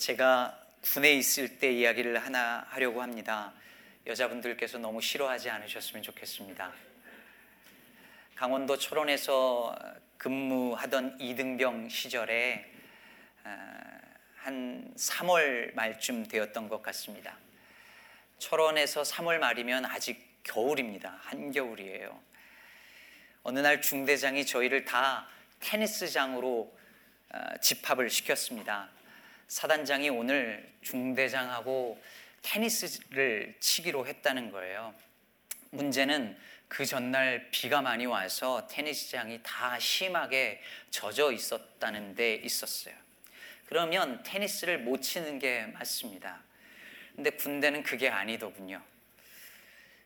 제가 군에 있을 때 이야기를 하나 하려고 합니다. 여자분들께서 너무 싫어하지 않으셨으면 좋겠습니다. 강원도 철원에서 근무하던 이등병 시절에 어, 한 3월 말쯤 되었던 것 같습니다. 철원에서 3월 말이면 아직 겨울입니다. 한겨울이에요. 어느 날 중대장이 저희를 다 테니스장으로 어, 집합을 시켰습니다. 사단장이 오늘 중대장하고 테니스를 치기로 했다는 거예요. 문제는 그 전날 비가 많이 와서 테니스장이 다 심하게 젖어 있었다는 데 있었어요. 그러면 테니스를 못 치는 게 맞습니다. 근데 군대는 그게 아니더군요.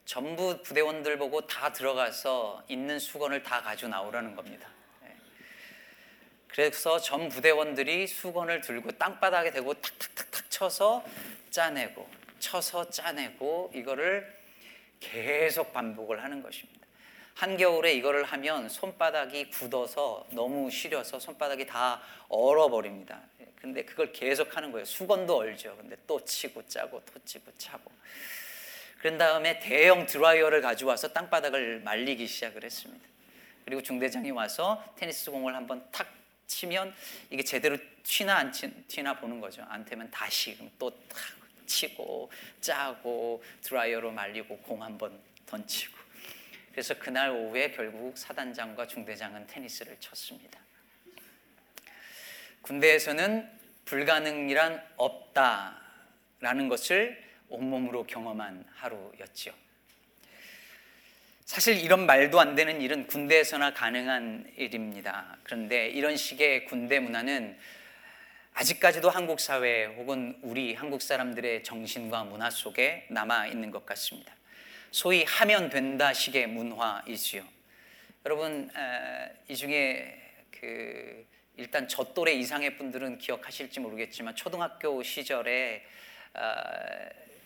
전부 부대원들 보고 다 들어가서 있는 수건을 다 가지고 나오라는 겁니다. 그래서 전 부대원들이 수건을 들고 땅바닥에 대고 탁탁탁탁 쳐서 짜내고 쳐서 짜내고 이거를 계속 반복을 하는 것입니다. 한겨울에 이거를 하면 손바닥이 굳어서 너무 시려서 손바닥이 다 얼어버립니다. 근데 그걸 계속 하는 거예요. 수건도 얼죠. 근데 또 치고 짜고 또 치고 차고. 그런 다음에 대형 드라이어를 가져와서 땅바닥을 말리기 시작을 했습니다. 그리고 중대장이 와서 테니스 공을 한번 탁 치면 이게 제대로 튀나 안 튀나 보는 거죠. 안 되면 다시 또 치고 짜고 드라이어로 말리고 공 한 번 던지고. 그래서 그날 오후에 결국 사단장과 중대장은 테니스를 쳤습니다. 군대에서는 불가능이란 없다라는 것을 온몸으로 경험한 하루였지요. 사실 이런 말도 안 되는 일은 군대에서나 가능한 일입니다. 그런데 이런 식의 군대 문화는 아직까지도 한국 사회 혹은 우리 한국 사람들의 정신과 문화 속에 남아 있는 것 같습니다. 소위 하면 된다 식의 문화이지요. 여러분 이 중에 그 일단 저 또래 이상의 분들은 기억하실지 모르겠지만 초등학교 시절에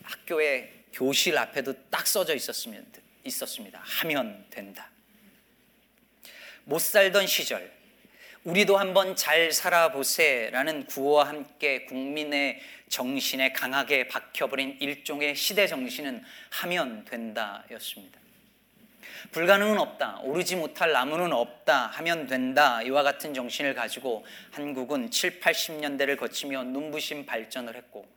학교의 교실 앞에도 딱 써져 있었으면 있었습니다. 하면 된다. 못 살던 시절, 우리도 한번 잘 살아보세라는 구호와 함께 국민의 정신에 강하게 박혀버린 일종의 시대 정신은 하면 된다였습니다. 불가능은 없다, 오르지 못할 나무는 없다, 하면 된다, 이와 같은 정신을 가지고 한국은 7, 80년대를 거치며 눈부신 발전을 했고,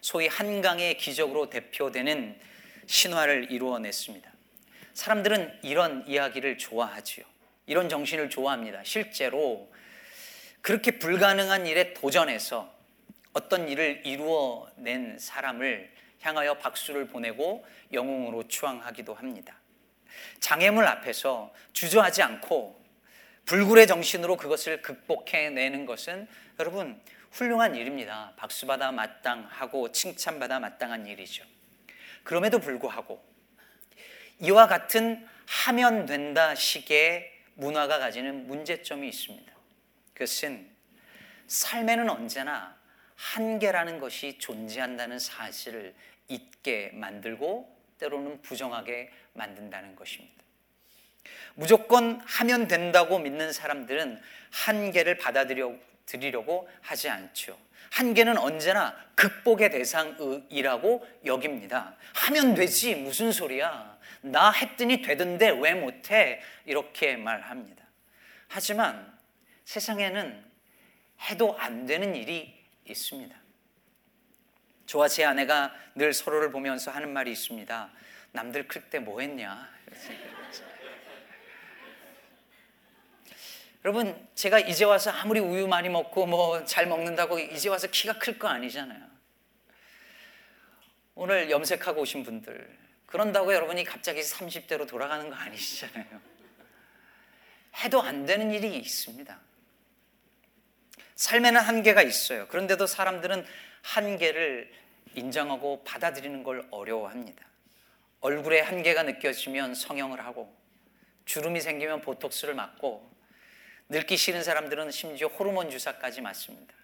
소위 한강의 기적으로 대표되는 신화를 이루어냈습니다. 사람들은 이런 이야기를 좋아하지요. 이런 정신을 좋아합니다. 실제로 그렇게 불가능한 일에 도전해서 어떤 일을 이루어낸 사람을 향하여 박수를 보내고 영웅으로 추앙하기도 합니다. 장애물 앞에서 주저하지 않고 불굴의 정신으로 그것을 극복해내는 것은 여러분 훌륭한 일입니다. 박수받아 마땅하고 칭찬받아 마땅한 일이죠. 그럼에도 불구하고 이와 같은 하면 된다 식의 문화가 가지는 문제점이 있습니다. 그것은 삶에는 언제나 한계라는 것이 존재한다는 사실을 잊게 만들고 때로는 부정하게 만든다는 것입니다. 무조건 하면 된다고 믿는 사람들은 한계를 받아들이려고 하지 않죠. 한계는 언제나 극복의 대상이라고 여깁니다. 하면 되지 무슨 소리야. 나 했더니 되던데 왜 못해? 이렇게 말합니다. 하지만 세상에는 해도 안 되는 일이 있습니다. 저와 제 아내가 늘 서로를 보면서 하는 말이 있습니다. 남들 클 때 뭐 했냐? 여러분, 제가 이제 와서 아무리 우유 많이 먹고 뭐 잘 먹는다고 이제 와서 키가 클 거 아니잖아요. 오늘 염색하고 오신 분들, 그런다고 여러분이 갑자기 30대로 돌아가는 거 아니시잖아요. 해도 안 되는 일이 있습니다. 삶에는 한계가 있어요. 그런데도 사람들은 한계를 인정하고 받아들이는 걸 어려워합니다. 얼굴에 한계가 느껴지면 성형을 하고 주름이 생기면 보톡스를 맞고 늙기 싫은 사람들은 심지어 호르몬 주사까지 맞습니다.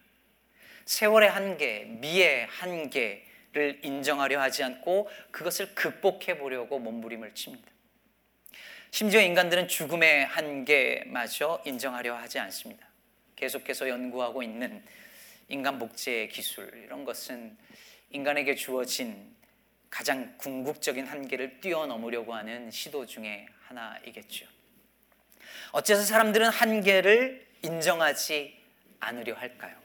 세월의 한계, 미의 한계, 를 인정하려 하지 않고 그것을 극복해 보려고 몸부림을 칩니다. 심지어 인간들은 죽음의 한계마저 인정하려 하지 않습니다. 계속해서 연구하고 있는 인간 복제 기술 이런 것은 인간에게 주어진 가장 궁극적인 한계를 뛰어넘으려고 하는 시도 중에 하나이겠죠. 어째서 사람들은 한계를 인정하지 않으려 할까요?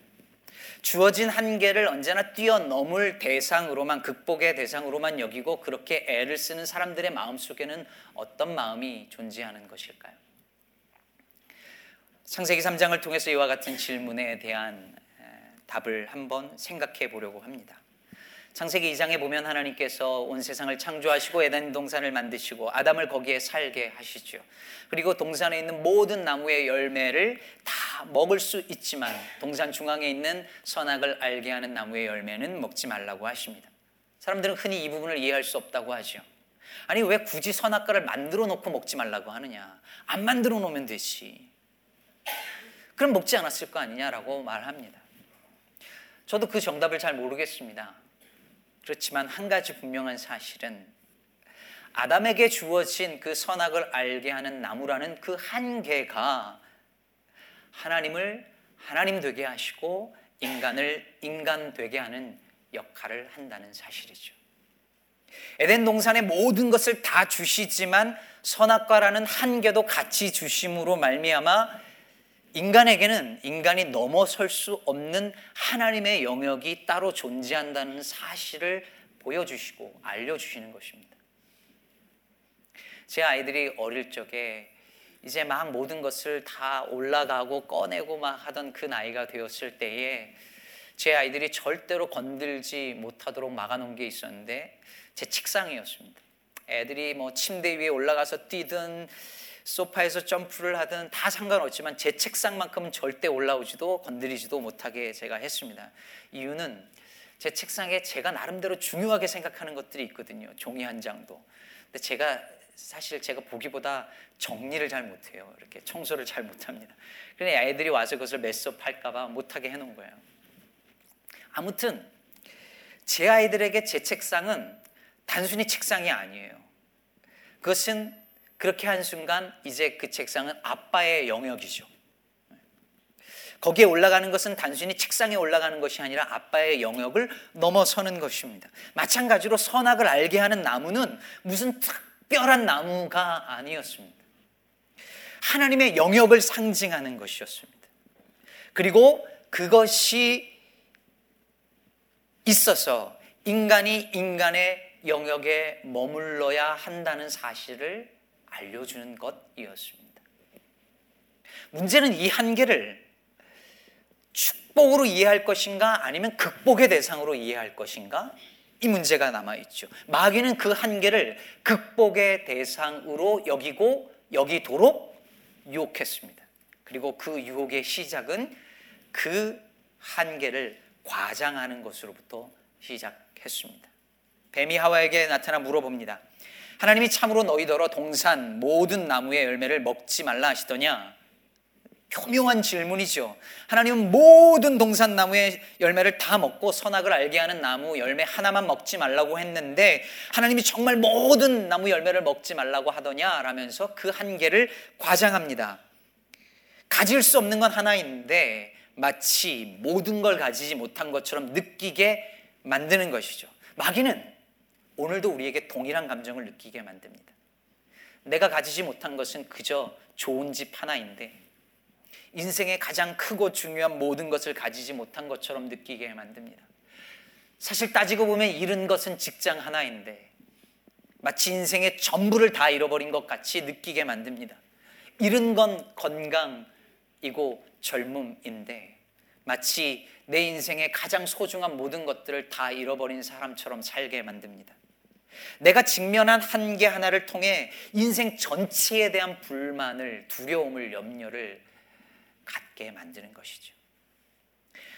주어진 한계를 언제나 뛰어넘을 대상으로만 극복의 대상으로만 여기고 그렇게 애를 쓰는 사람들의 마음 속에는 어떤 마음이 존재하는 것일까요? 창세기 3장을 통해서 이와 같은 질문에 대한 답을 한번 생각해 보려고 합니다. 창세기 2장에 보면 하나님께서 온 세상을 창조하시고 에덴 동산을 만드시고 아담을 거기에 살게 하시죠. 그리고 동산에 있는 모든 나무의 열매를 다 먹을 수 있지만 동산 중앙에 있는 선악을 알게 하는 나무의 열매는 먹지 말라고 하십니다. 사람들은 흔히 이 부분을 이해할 수 없다고 하죠. 아니 왜 굳이 선악과를 만들어 놓고 먹지 말라고 하느냐? 안 만들어 놓으면 되지. 그럼 먹지 않았을 거 아니냐라고 말합니다. 저도 그 정답을 잘 모르겠습니다. 그렇지만 한 가지 분명한 사실은 아담에게 주어진 그 선악을 알게 하는 나무라는 그 한계가 하나님을 하나님 되게 하시고 인간을 인간 되게 하는 역할을 한다는 사실이죠. 에덴 동산의 모든 것을 다 주시지만 선악과라는 한계도 같이 주심으로 말미암아 인간에게는 인간이 넘어설 수 없는 하나님의 영역이 따로 존재한다는 사실을 보여주시고 알려주시는 것입니다. 제 아이들이 어릴 적에 이제 막 모든 것을 다 올라가고 꺼내고 막 하던 그 나이가 되었을 때에 제 아이들이 절대로 건들지 못하도록 막아놓은 게 있었는데 제 책상이었습니다. 애들이 뭐 침대 위에 올라가서 뛰든 소파에서 점프를 하든 다 상관없지만 제 책상만큼은 절대 올라오지도 건드리지도 못하게 제가 했습니다. 이유는 제 책상에 제가 나름대로 중요하게 생각하는 것들이 있거든요. 종이 한 장도. 근데 제가 사실 제가 보기보다 정리를 잘 못해요. 이렇게 청소를 잘 못합니다. 그런데 아이들이 와서 그것을 메스업할까봐 못하게 해놓은 거예요. 아무튼 제 아이들에게 제 책상은 단순히 책상이 아니에요. 그것은 그렇게 한 순간 이제 그 책상은 아빠의 영역이죠. 거기에 올라가는 것은 단순히 책상에 올라가는 것이 아니라 아빠의 영역을 넘어서는 것입니다. 마찬가지로 선악을 알게 하는 나무는 무슨 특별한 나무가 아니었습니다. 하나님의 영역을 상징하는 것이었습니다. 그리고 그것이 있어서 인간이 인간의 영역에 머물러야 한다는 사실을 알려주는 것이었습니다. 문제는 이 한계를 축복으로 이해할 것인가 아니면 극복의 대상으로 이해할 것인가 이 문제가 남아있죠. 마귀는 그 한계를 극복의 대상으로 여기고 여기도록 유혹했습니다. 그리고 그 유혹의 시작은 그 한계를 과장하는 것으로부터 시작했습니다. 뱀이 하와에게 나타나 물어봅니다. 하나님이 참으로 너희더러 동산 모든 나무의 열매를 먹지 말라 하시더냐? 교묘한 질문이죠. 하나님은 모든 동산 나무의 열매를 다 먹고 선악을 알게 하는 나무 열매 하나만 먹지 말라고 했는데 하나님이 정말 모든 나무 열매를 먹지 말라고 하더냐? 라면서 그 한계를 과장합니다. 가질 수 없는 건 하나인데 마치 모든 걸 가지지 못한 것처럼 느끼게 만드는 것이죠. 마귀는 오늘도 우리에게 동일한 감정을 느끼게 만듭니다. 내가 가지지 못한 것은 그저 좋은 집 하나인데 인생의 가장 크고 중요한 모든 것을 가지지 못한 것처럼 느끼게 만듭니다. 사실 따지고 보면 잃은 것은 직장 하나인데 마치 인생의 전부를 다 잃어버린 것 같이 느끼게 만듭니다. 잃은 건 건강이고 젊음인데 마치 내 인생의 가장 소중한 모든 것들을 다 잃어버린 사람처럼 살게 만듭니다. 내가 직면한 한계 하나를 통해 인생 전체에 대한 불만을, 두려움을, 염려를 갖게 만드는 것이죠.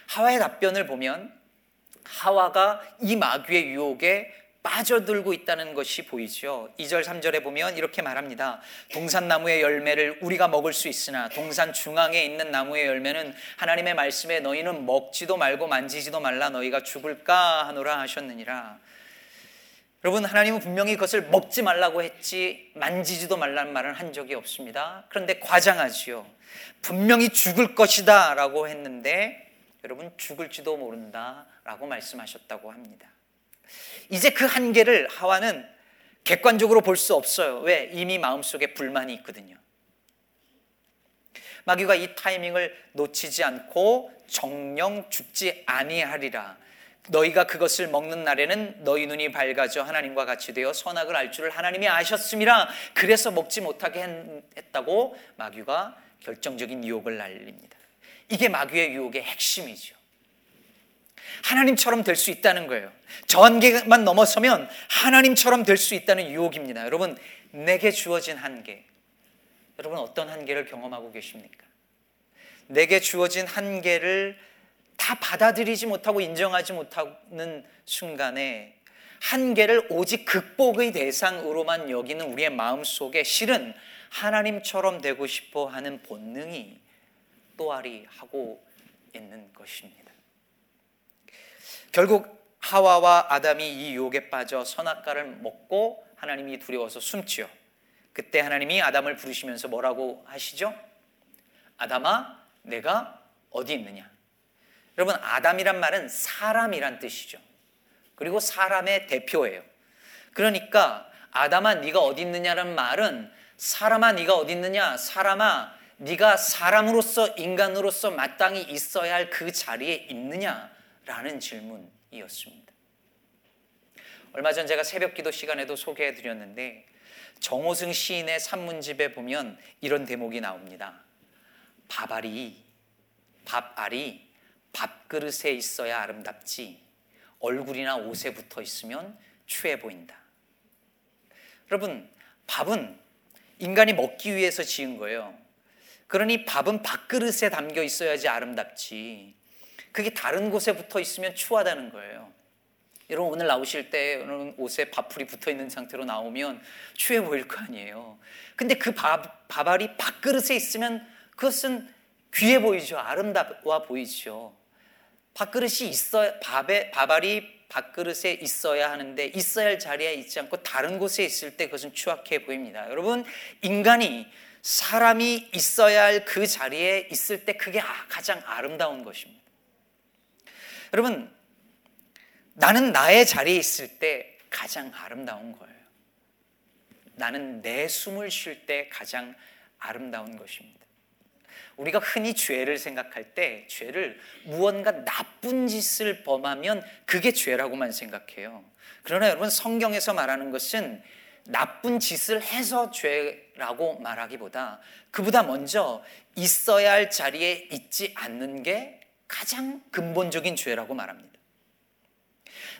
하와의 답변을 보면 하와가 이 마귀의 유혹에 빠져들고 있다는 것이 보이죠. 2절, 3절에 보면 이렇게 말합니다. 동산나무의 열매를 우리가 먹을 수 있으나 동산 중앙에 있는 나무의 열매는 하나님의 말씀에 너희는 먹지도 말고 만지지도 말라 너희가 죽을까 하노라 하셨느니라. 여러분 하나님은 분명히 그것을 먹지 말라고 했지 만지지도 말라는 말은 한 적이 없습니다. 그런데 과장하지요. 분명히 죽을 것이다라고 했는데 여러분 죽을지도 모른다라고 말씀하셨다고 합니다. 이제 그 한계를 하와는 객관적으로 볼 수 없어요. 왜? 이미 마음속에 불만이 있거든요. 마귀가 이 타이밍을 놓치지 않고 정령 죽지 아니하리라. 너희가 그것을 먹는 날에는 너희 눈이 밝아져 하나님과 같이 되어 선악을 알 줄을 하나님이 아셨음이라. 그래서 먹지 못하게 했다고 마귀가 결정적인 유혹을 날립니다. 이게 마귀의 유혹의 핵심이죠. 하나님처럼 될 수 있다는 거예요. 저 한계만 넘어서면 하나님처럼 될 수 있다는 유혹입니다. 여러분, 내게 주어진 한계. 여러분, 어떤 한계를 경험하고 계십니까? 내게 주어진 한계를 다 받아들이지 못하고 인정하지 못하는 순간에 한계를 오직 극복의 대상으로만 여기는 우리의 마음 속에 실은 하나님처럼 되고 싶어 하는 본능이 또아리 하고 있는 것입니다. 결국 하와와 아담이 이 유혹에 빠져 선악과를 먹고 하나님이 두려워서 숨지요. 그때 하나님이 아담을 부르시면서 뭐라고 하시죠? 아담아, 내가 어디 있느냐? 여러분, 아담이란 말은 사람이란 뜻이죠. 그리고 사람의 대표예요. 그러니까 아담아, 네가 어디 있느냐는 말은 사람아, 네가 어디 있느냐? 사람아, 네가 사람으로서 인간으로서 마땅히 있어야 할 그 자리에 있느냐라는 질문이었습니다. 얼마 전 제가 새벽 기도 시간에도 소개해 드렸는데 정호승 시인의 산문집에 보면 이런 대목이 나옵니다. 밥알이 밥알이 밥그릇에 있어야 아름답지 얼굴이나 옷에 붙어 있으면 추해 보인다. 여러분, 밥은 인간이 먹기 위해서 지은 거예요. 그러니 밥은 밥그릇에 담겨 있어야지 아름답지. 그게 다른 곳에 붙어 있으면 추하다는 거예요. 여러분 오늘 나오실 때 옷에 밥풀이 붙어 있는 상태로 나오면 추해 보일 거 아니에요. 근데 그 밥, 밥알이 밥그릇에 있으면 그것은 귀해 보이죠. 아름다워 보이죠. 밥그릇이 있어 밥에 밥알이 밥그릇에 있어야 하는데 있어야 할 자리에 있지 않고 다른 곳에 있을 때 그것은 추악해 보입니다. 여러분 인간이 사람이 있어야 할 그 자리에 있을 때 그게 아, 가장 아름다운 것입니다. 여러분, 나는 나의 자리에 있을 때 가장 아름다운 거예요. 나는 내 숨을 쉴 때 가장 아름다운 것입니다. 우리가 흔히 죄를 생각할 때 죄를 무언가 나쁜 짓을 범하면 그게 죄라고만 생각해요. 그러나 여러분 성경에서 말하는 것은 나쁜 짓을 해서 죄라고 말하기보다 그보다 먼저 있어야 할 자리에 있지 않는 게 가장 근본적인 죄라고 말합니다.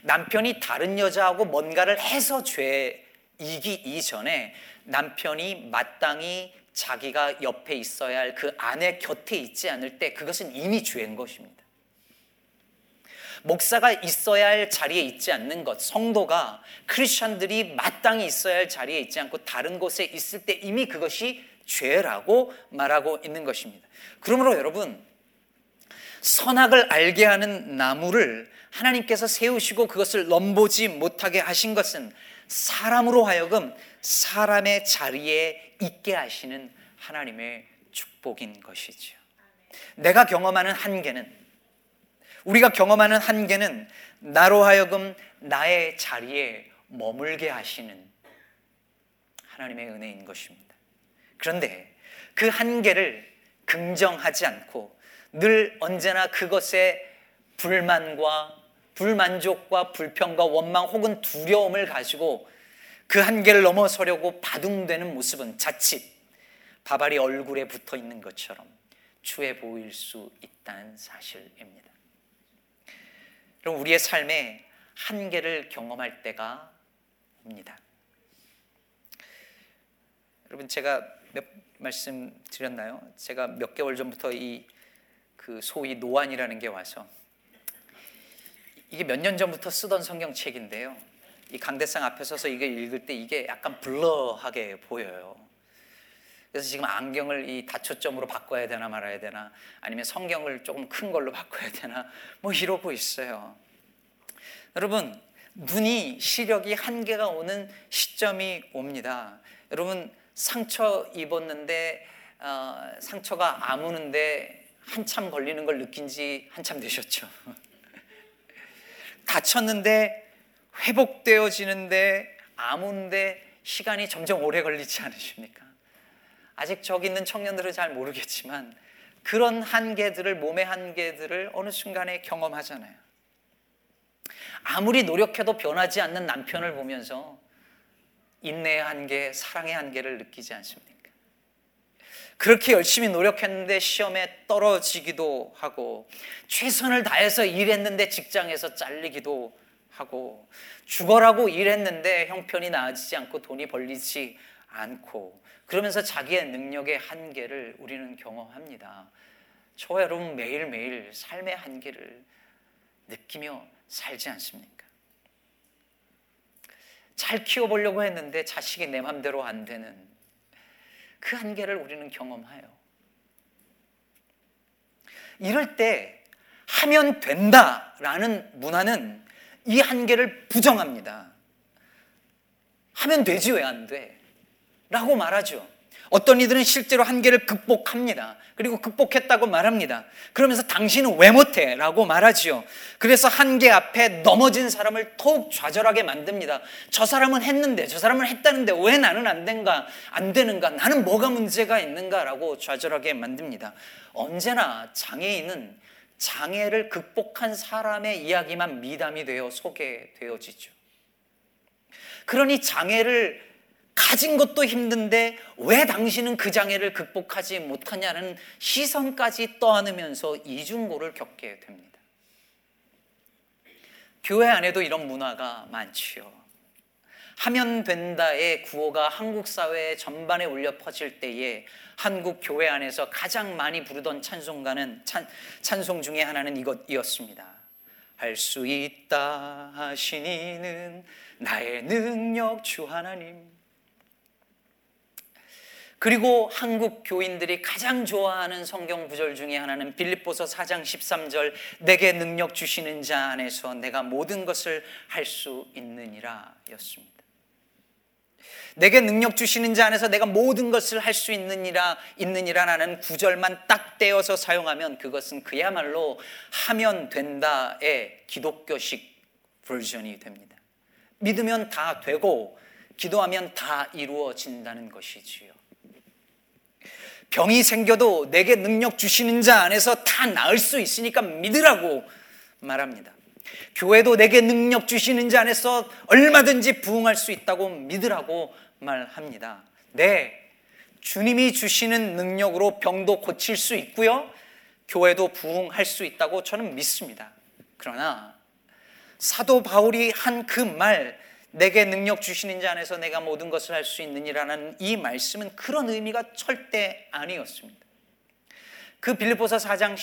남편이 다른 여자하고 뭔가를 해서 죄이기 이전에 남편이 마땅히 자기가 옆에 있어야 할 그 아내 곁에 있지 않을 때 그것은 이미 죄인 것입니다. 목사가 있어야 할 자리에 있지 않는 것, 성도가 크리스천들이 마땅히 있어야 할 자리에 있지 않고 다른 곳에 있을 때 이미 그것이 죄라고 말하고 있는 것입니다. 그러므로 여러분 선악을 알게 하는 나무를 하나님께서 세우시고 그것을 넘보지 못하게 하신 것은 사람으로 하여금 사람의 자리에 있게 하시는 하나님의 축복인 것이죠. 내가 경험하는 한계는 우리가 경험하는 한계는 나로 하여금 나의 자리에 머물게 하시는 하나님의 은혜인 것입니다. 그런데 그 한계를 긍정하지 않고 늘 언제나 그것에 불만과 불만족과 불평과 원망 혹은 두려움을 가지고 그 한계를 넘어서려고 바둥대는 모습은 자칫 바발이 얼굴에 붙어 있는 것처럼 추해 보일 수 있다는 사실입니다. 그럼 우리의 삶에 한계를 경험할 때가 옵니다. 여러분 제가 몇 말씀 드렸나요? 제가 몇 개월 전부터 이 그 소위 노안이라는 게 와서 이게 몇 년 전부터 쓰던 성경책인데요. 이 강대상 앞에 서서 이게 읽을 때 이게 약간 블러하게 보여요. 그래서 지금 안경을 이 다초점으로 바꿔야 되나 말아야 되나 아니면 성경을 조금 큰 걸로 바꿔야 되나 뭐 이러고 있어요. 여러분 눈이 시력이 한계가 오는 시점이 옵니다. 여러분 상처 입었는데 어, 상처가 아무는데 한참 걸리는 걸 느낀 지 한참 되셨죠. 다쳤는데 회복되어지는데 아무데 시간이 점점 오래 걸리지 않으십니까? 아직 저기 있는 청년들은 잘 모르겠지만 그런 한계들을 몸의 한계들을 어느 순간에 경험하잖아요. 아무리 노력해도 변하지 않는 남편을 보면서 인내의 한계, 사랑의 한계를 느끼지 않습니까? 그렇게 열심히 노력했는데 시험에 떨어지기도 하고 최선을 다해서 일했는데 직장에서 잘리기도 하고 죽어라고 일했는데 형편이 나아지지 않고 돈이 벌리지 않고 그러면서 자기의 능력의 한계를 우리는 경험합니다. 저 여러분 매일매일 삶의 한계를 느끼며 살지 않습니까? 잘 키워보려고 했는데 자식이 내 맘대로 안 되는 그 한계를 우리는 경험해요. 이럴 때 하면 된다라는 문화는 이 한계를 부정합니다. 하면 되지 왜 안 돼? 라고 말하죠. 어떤 이들은 실제로 한계를 극복합니다. 그리고 극복했다고 말합니다. 그러면서 당신은 왜 못해? 라고 말하지요. 그래서 한계 앞에 넘어진 사람을 더욱 좌절하게 만듭니다. 저 사람은 했는데, 저 사람은 했다는데 왜 나는 안 된가? 안 되는가? 나는 뭐가 문제가 있는가? 라고 좌절하게 만듭니다. 언제나 장애인은 장애를 극복한 사람의 이야기만 미담이 되어 소개되어지죠. 그러니 장애를 가진 것도 힘든데 왜 당신은 그 장애를 극복하지 못하냐는 시선까지 떠안으면서 이중고를 겪게 됩니다. 교회 안에도 이런 문화가 많지요. 하면 된다의 구호가 한국 사회 전반에 울려 퍼질 때에 한국 교회 안에서 가장 많이 부르던 찬송가는 찬, 찬송 중에 하나는 이것이었습니다. 할 수 있다 하시니는 나의 능력 주 하나님. 그리고 한국 교인들이 가장 좋아하는 성경 구절 중에 하나는 빌립보서 4장 13절 내게 능력 주시는 자 안에서 내가 모든 것을 할 수 있느니라였습니다. 내게 능력 주시는 자 안에서 내가 모든 것을 할 수 있느니라 있느니라 라는 구절만 딱 떼어서 사용하면 그것은 그야말로 하면 된다의 기독교식 버전이 됩니다. 믿으면 다 되고 기도하면 다 이루어진다는 것이지요. 병이 생겨도 내게 능력 주시는 자 안에서 다 나을 수 있으니까 믿으라고 말합니다. 교회도 내게 능력 주시는 자 안에서 얼마든지 부응할 수 있다고 믿으라고 말합니다. 네. 주님이 주시는 능력으로 병도 고칠 수 있고요. 교회도 부응할 수 있다고 저는 믿습니다. 그러나 사도 바울이 한 그 말, 내게 능력 주시는 자 안에서 내가 모든 것을 할 수 있느니라는 이 말씀은 그런 의미가 절대 아니었습니다. 그 빌립보서 4장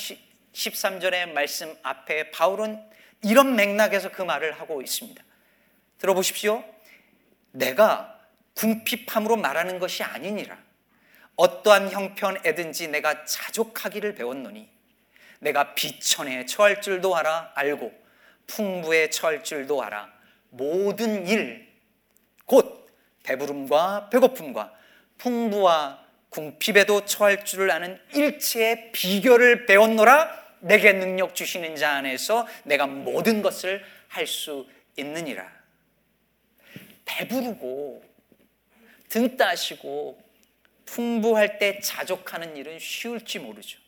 13절의 말씀 앞에 바울은 이런 맥락에서 그 말을 하고 있습니다. 들어보십시오. 내가 궁핍함으로 말하는 것이 아니니라. 어떠한 형편에든지 내가 자족하기를 배웠노니 내가 비천에 처할 줄도 알아 알고 풍부에 처할 줄도 알아 모든 일, 곧 배부름과 배고픔과 풍부와 궁핍에도 처할 줄을 아는 일체의 비결을 배웠노라 내게 능력 주시는 자 안에서 내가 모든 것을 할 수 있느니라. 배부르고 등 따시고 풍부할 때 자족하는 일은 쉬울지 모르죠.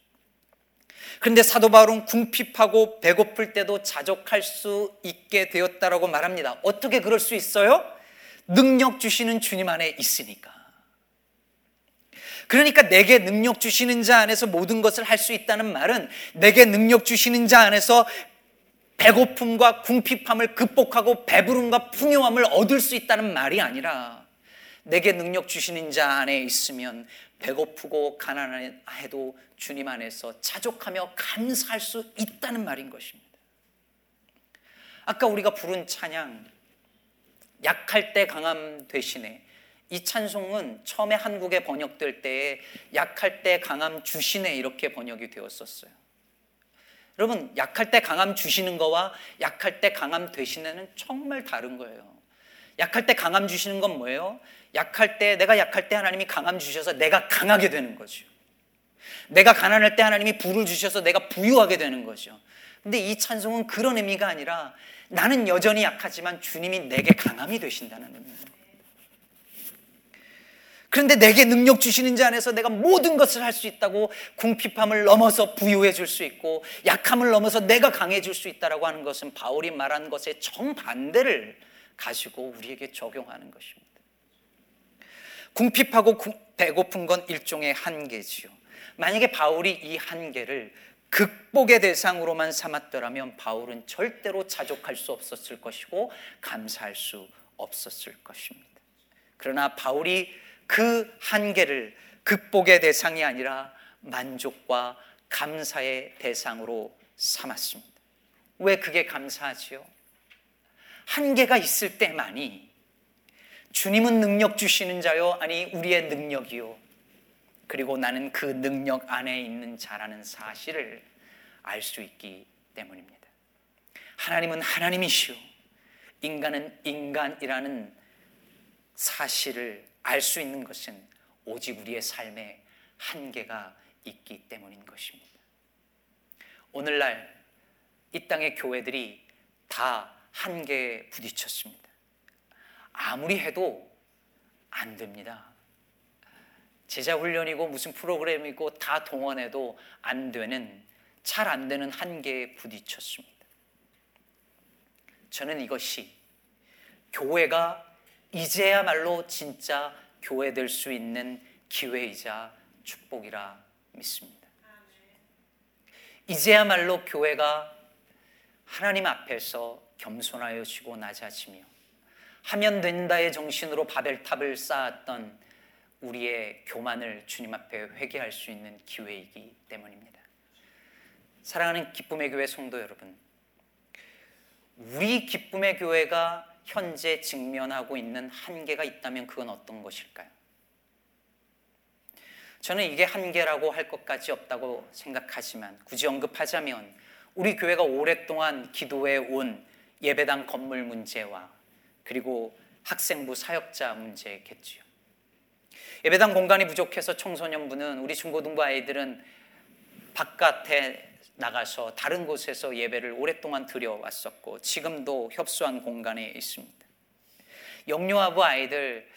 그런데 사도 바울은 궁핍하고 배고플 때도 자족할 수 있게 되었다라고 말합니다. 어떻게 그럴 수 있어요? 능력 주시는 주님 안에 있으니까. 그러니까 내게 능력 주시는 자 안에서 모든 것을 할 수 있다는 말은 내게 능력 주시는 자 안에서 배고픔과 궁핍함을 극복하고 배부름과 풍요함을 얻을 수 있다는 말이 아니라 내게 능력 주시는 자 안에 있으면 배고프고 가난해도 주님 안에서 자족하며 감사할 수 있다는 말인 것입니다. 아까 우리가 부른 찬양 약할 때 강함 대신에 이 찬송은 처음에 한국에 번역될 때에 약할 때 강함 주시네 이렇게 번역이 되었었어요. 여러분 약할 때 강함 주시는 거와 약할 때 강함 되시네는 정말 다른 거예요. 약할 때 강함 주시는 건 뭐예요? 약할 때 내가 약할 때 하나님이 강함 주셔서 내가 강하게 되는 거죠. 내가 가난할 때 하나님이 부를 주셔서 내가 부유하게 되는 거죠. 근데 이 찬송은 그런 의미가 아니라 나는 여전히 약하지만 주님이 내게 강함이 되신다는 의미입니다. 그런데 내게 능력 주시는 자 안에서 내가 모든 것을 할 수 있다고 궁핍함을 넘어서 부유해 줄 수 있고 약함을 넘어서 내가 강해질 수 있다라고 하는 것은 바울이 말한 것의 정반대를 가지고 우리에게 적용하는 것입니다. 궁핍하고 배고픈 건 일종의 한계지요. 만약에 바울이 이 한계를 극복의 대상으로만 삼았더라면 바울은 절대로 자족할 수 없었을 것이고 감사할 수 없었을 것입니다. 그러나 바울이 그 한계를 극복의 대상이 아니라 만족과 감사의 대상으로 삼았습니다. 왜 그게 감사하지요? 한계가 있을 때만이 주님은 능력 주시는 자요, 아니 우리의 능력이요. 그리고 나는 그 능력 안에 있는 자라는 사실을 알 수 있기 때문입니다. 하나님은 하나님이시요. 인간은 인간이라는 사실을 알 수 있는 것은 오직 우리의 삶에 한계가 있기 때문인 것입니다. 오늘날 이 땅의 교회들이 다 한계에 부딪혔습니다. 아무리 해도 안 됩니다. 제자 훈련이고 무슨 프로그램이고 다 동원해도 안 되는 잘 안 되는 한계에 부딪혔습니다. 저는 이것이 교회가 이제야말로 진짜 교회 될 수 있는 기회이자 축복이라 믿습니다. 이제야말로 교회가 하나님 앞에서 겸손하여 지고 낮아지며 하면 된다의 정신으로 바벨탑을 쌓았던 우리의 교만을 주님 앞에 회개할 수 있는 기회이기 때문입니다. 사랑하는 기쁨의 교회 성도 여러분, 우리 기쁨의 교회가 현재 직면하고 있는 한계가 있다면 그건 어떤 것일까요? 저는 이게 한계라고 할 것까지 없다고 생각하지만 굳이 언급하자면 우리 교회가 오랫동안 기도해 온 예배당 건물 문제와 그리고 학생부 사역자 문제겠지요. 예배당 공간이 부족해서 청소년부는 우리 중고등부 아이들은 바깥에 나가서 다른 곳에서 예배를 오랫동안 드려왔었고 지금도 협소한 공간에 있습니다. 영유아부 아이들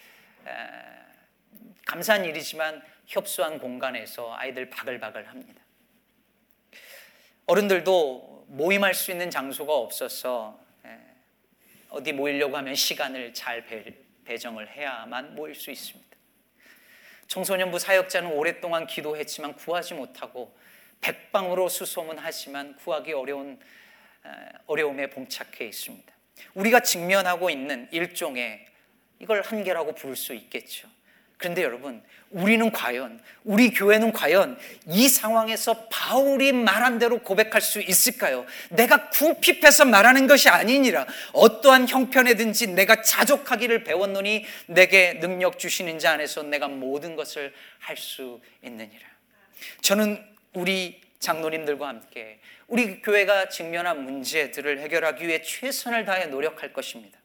감사한 일이지만 협소한 공간에서 아이들 바글바글 합니다. 어른들도 모임할 수 있는 장소가 없어서 어디 모이려고 하면 시간을 잘 배정을 해야만 모일 수 있습니다. 청소년부 사역자는 오랫동안 기도했지만 구하지 못하고 백방으로 수소문하지만 구하기 어려운 어려움에 봉착해 있습니다. 우리가 직면하고 있는 일종의 이걸 한계라고 부를 수 있겠죠. 그런데 여러분, 우리는 과연, 우리 교회는 과연 이 상황에서 바울이 말한 대로 고백할 수 있을까요? 내가 궁핍해서 말하는 것이 아니니라. 어떠한 형편에든지 내가 자족하기를 배웠노니 내게 능력 주시는 자 안에서 내가 모든 것을 할 수 있느니라. 저는 우리 장로님들과 함께 우리 교회가 직면한 문제들을 해결하기 위해 최선을 다해 노력할 것입니다.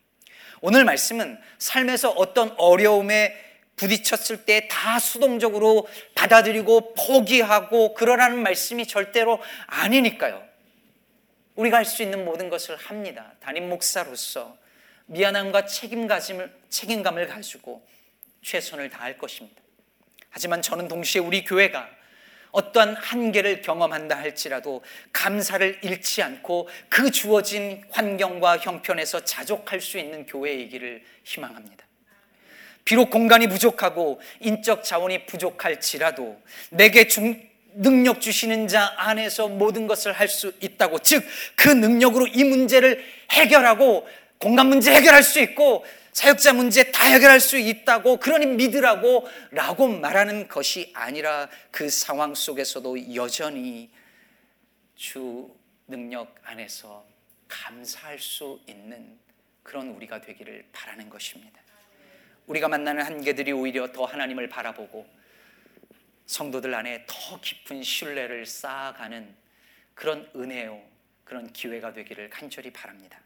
오늘 말씀은 삶에서 어떤 어려움에 부딪혔을 때 다 수동적으로 받아들이고 포기하고 그러라는 말씀이 절대로 아니니까요. 우리가 할 수 있는 모든 것을 합니다. 담임 목사로서 미안함과 책임감을, 책임감을 가지고 최선을 다할 것입니다. 하지만 저는 동시에 우리 교회가 어떠한 한계를 경험한다 할지라도 감사를 잃지 않고 그 주어진 환경과 형편에서 자족할 수 있는 교회이기를 희망합니다. 비록 공간이 부족하고 인적 자원이 부족할지라도 내게 중, 능력 주시는 자 안에서 모든 것을 할 수 있다고 즉 그 능력으로 이 문제를 해결하고 공간 문제 해결할 수 있고 사역자 문제 다 해결할 수 있다고 그러니 믿으라고 라고 말하는 것이 아니라 그 상황 속에서도 여전히 주 능력 안에서 감사할 수 있는 그런 우리가 되기를 바라는 것입니다. 우리가 만나는 한계들이 오히려 더 하나님을 바라보고 성도들 안에 더 깊은 신뢰를 쌓아가는 그런 은혜요, 그런 기회가 되기를 간절히 바랍니다.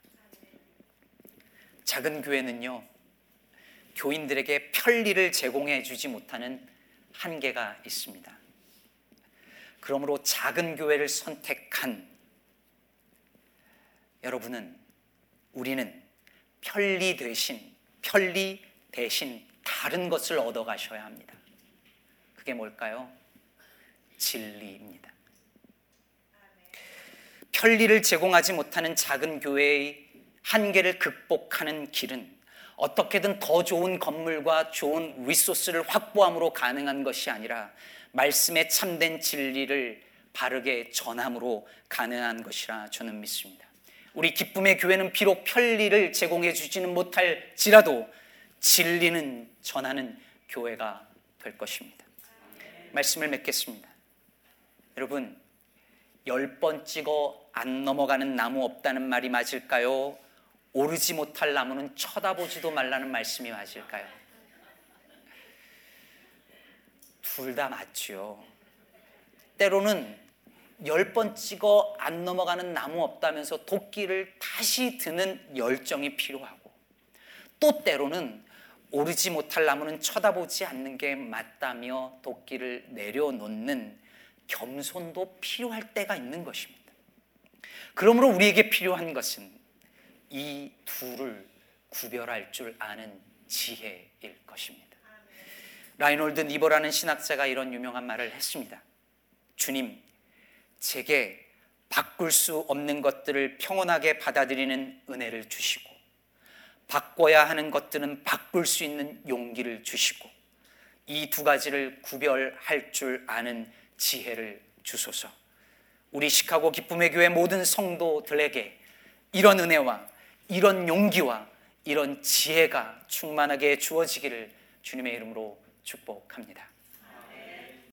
작은 교회는요, 교인들에게 편리를 제공해 주지 못하는 한계가 있습니다. 그러므로 작은 교회를 선택한 여러분은 우리는 편리 대신 편리 대신 다른 것을 얻어 가셔야 합니다. 그게 뭘까요? 진리입니다. 편리를 제공하지 못하는 작은 교회의 한계를 극복하는 길은 어떻게든 더 좋은 건물과 좋은 리소스를 확보함으로 가능한 것이 아니라 말씀의 참된 진리를 바르게 전함으로 가능한 것이라 저는 믿습니다. 우리 기쁨의 교회는 비록 편리를 제공해 주지는 못할지라도 진리는 전하는 교회가 될 것입니다. 말씀을 맺겠습니다. 여러분, 열 번 찍어 안 넘어가는 나무 없다는 말이 맞을까요? 오르지 못할 나무는 쳐다보지도 말라는 말씀이 맞을까요? 둘 다 맞지요. 때로는 열 번 찍어 안 넘어가는 나무 없다면서 도끼를 다시 드는 열정이 필요하고 또 때로는 오르지 못할 나무는 쳐다보지 않는 게 맞다며 도끼를 내려놓는 겸손도 필요할 때가 있는 것입니다. 그러므로 우리에게 필요한 것은 이 둘을 구별할 줄 아는 지혜일 것입니다. 라인홀드 니버라는 신학자가 이런 유명한 말을 했습니다. 주님, 제게 바꿀 수 없는 것들을 평온하게 받아들이는 은혜를 주시고 바꿔야 하는 것들은 바꿀 수 있는 용기를 주시고 이 두 가지를 구별할 줄 아는 지혜를 주소서. 우리 시카고 기쁨의 교회 모든 성도들에게 이런 은혜와 이런 용기와 이런 지혜가 충만하게 주어지기를 주님의 이름으로 축복합니다.